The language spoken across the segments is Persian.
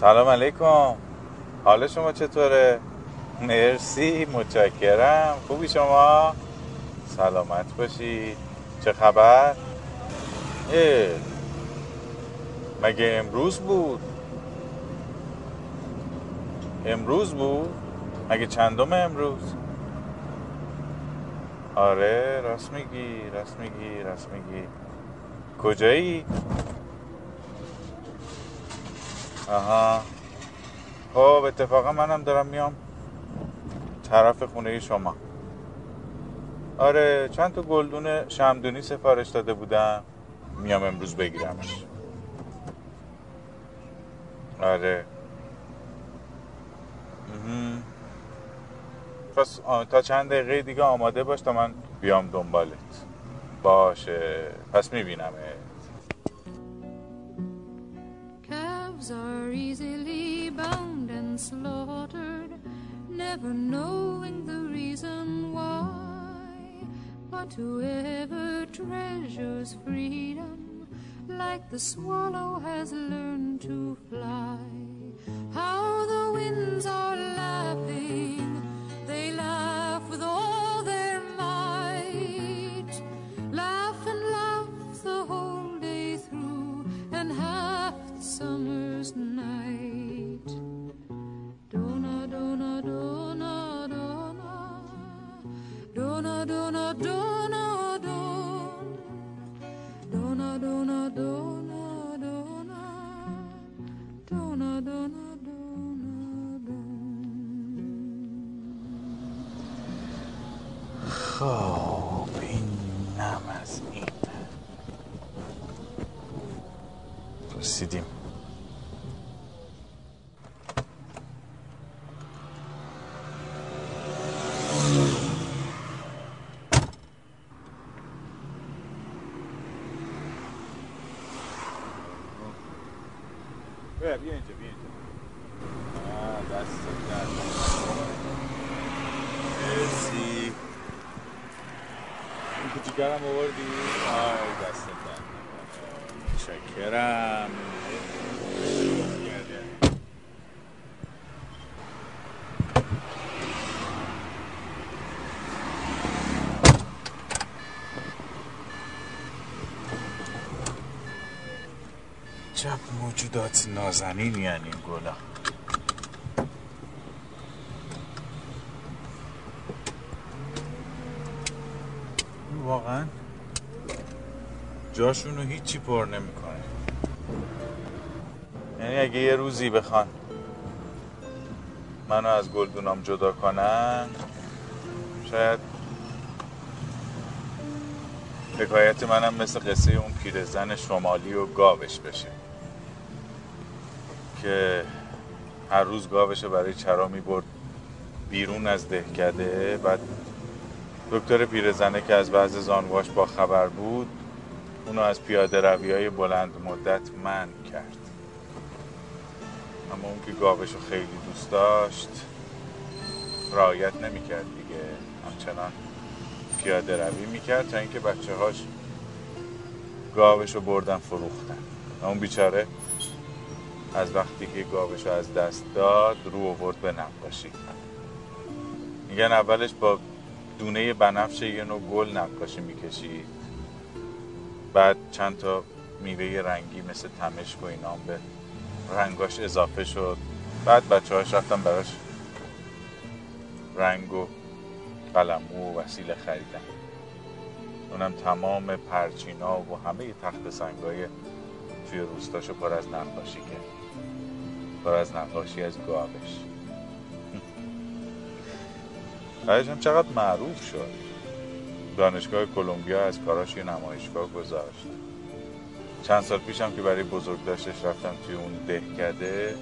سلام علیکم حال شما چطوره؟ مرسی متشکرم خوبی شما؟ سلامت باشی چه خبر؟ اه مگه امروز بود؟ امروز بود؟ مگه چندم امروز؟ آره راست میگی راست میگی راست میگی کجایی؟ آها. خب اتفاقا منم دارم میام طرف خونه شما. آره چند تا گلدون شمدونی سفارش داده بودم. میام امروز بگیرمش. آره. پس تا چند دقیقه دیگه آماده باش تا من بیام دنبالت. باشه. پس میبینمت. Are easily bound and slaughtered, never knowing the reason why. But whoever treasures freedom, like the swallow, has learned to fly. How the winds are خب این نم از این. رسیدیم. متشکرم. چپ موجودات نازنین یعنی این گلا واقعا جاشونو هیچی پر نمی‌کنه. یعنی اگه یه روزی بخوان منو از گلدونام جدا کنن شاید حکایت منم مثل قصه اون پیرزن شمالی و گاوش بشه. که هر روز گاوش رو برای چرا می‌برد بیرون از دهکده بعد دکتر پیرزنه که از وضع زانواش با خبر بود اونو از پیاده روی های بلند مدت من کرد. اما اون که گاوش رو خیلی دوست داشت رعایت نمی‌کرد دیگه. همچنان پیاده روی می‌کرد تا اینکه بچه هاش گاوش رو بردن فروختن. اون بیچاره از وقتی که گاوش رو از دست داد رو آورد به نقاشی. میگن اولش با دونه بنفش یه نوع گل نقاشی می‌کشید. بعد چند تا میوه رنگی مثل تمشک و اینا به رنگاش اضافه شد. بعد بچه هاش رفتن براش رنگ و قلمو و وسیله خریدن. اونم تمام پرچینا و همه تخت سنگای توی روستاشو پر از نقاشی کرد. پر از نقاشی از گاوش. بعدش هم چقدر معروف شد. دانشگاه کلمبیا از کاراش یه نمایشگاه گذاشت. چند سال پیشم که برای بزرگ داشتش رفتم توی اون دهکده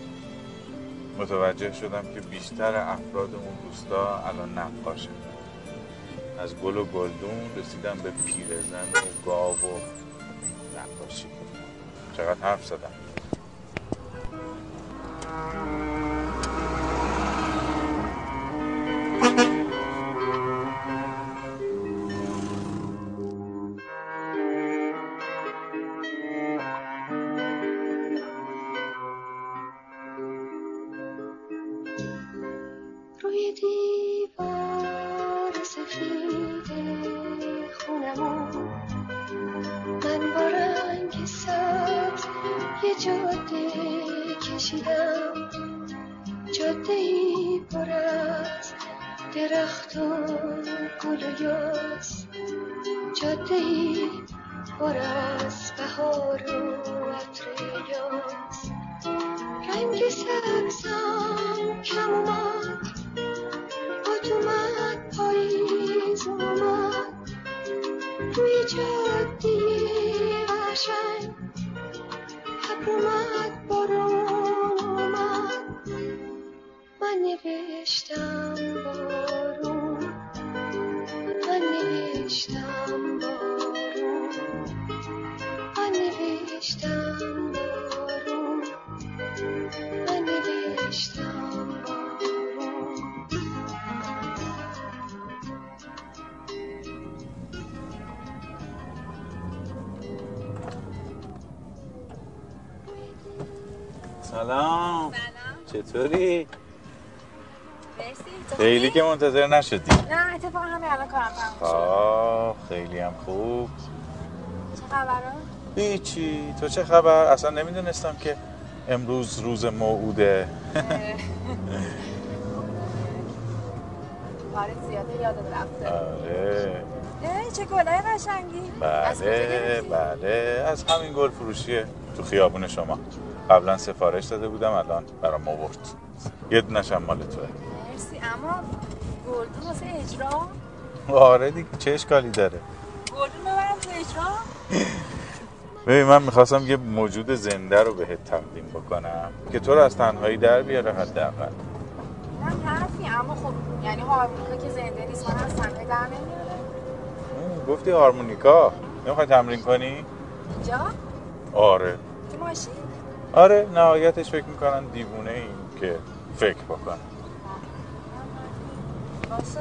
متوجه شدم که بیشتر افراد اون روستا الان نقاشن. از گل و گلدون رسیدم به پیرزن و گاو و نقاشی. چقدر حرف زدم. جاده ای پر از درخت و گل و یاس. جاده ای پر از بهار و عطر یاس. رنگ سبزم کم اومد باد اومد پاییز اومد. روی جاده قشنگ ابر سلام. چطوری؟ مرسی. خیلی؟ که منتظر نشدی. نه اتفاقا همین الان کارم تموم شد. آه خیلی هم خوب. چه خبره؟ هیچی. تو چه خبر؟ اصلا نمی‌دونستم که امروز روز موعوده. کار زیاده یادت رفته. آره. چه گلای قشنگی. بله؟ بله از همین گل فروشیه تو خیابون شما. قبلا سفارش داده بودم الان برام آورد. یه دونشم مال توه. مرسی اما گلدون واسه اجرا؟ آره دیگه چه اشکالی داره؟ گلدون ببرم تو اجرا؟ ببین من می‌خواستم یه موجود زنده رو بهت تقدیم بکنم که تو رو از تنهایی در بیاره حداقل. نه حرفی اما خب یعنی هارمونیکا که زنده نیست من از تنهایی در نمیاره گفتی هارمونیکا؟ نمی‌خوای تمرین کنی؟ اینجا؟ آره. تو ماشین؟ آره نهایتش فکر می‌کنن دیوونه این که فکر بکنن. باشه.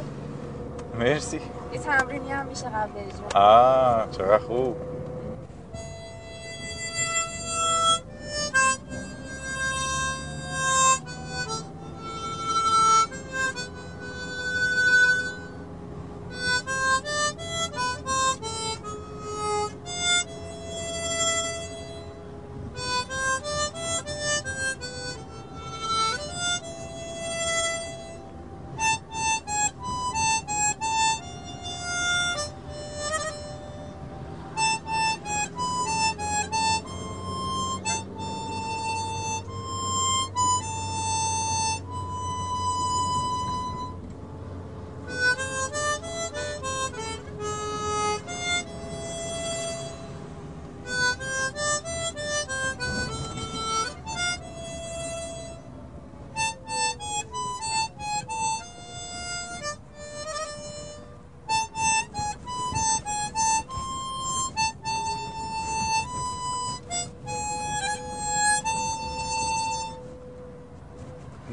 مرسی. یه تمرینی هم میشه قبل اجرا آه چقدر خوب.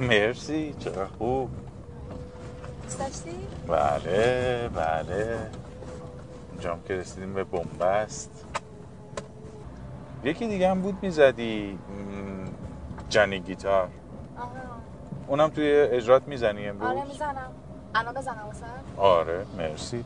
مرسی چقدر خوب؟ دوست داشتی؟ بله بله. اینجام که رسیدیم به بنبست یکی دیگه هم بود می‌زدی جنی گیتار. آها اونم توی اجرات می‌زنی امروز؟ آره می‌زنم. الان بزنم واسه. آره مرسی.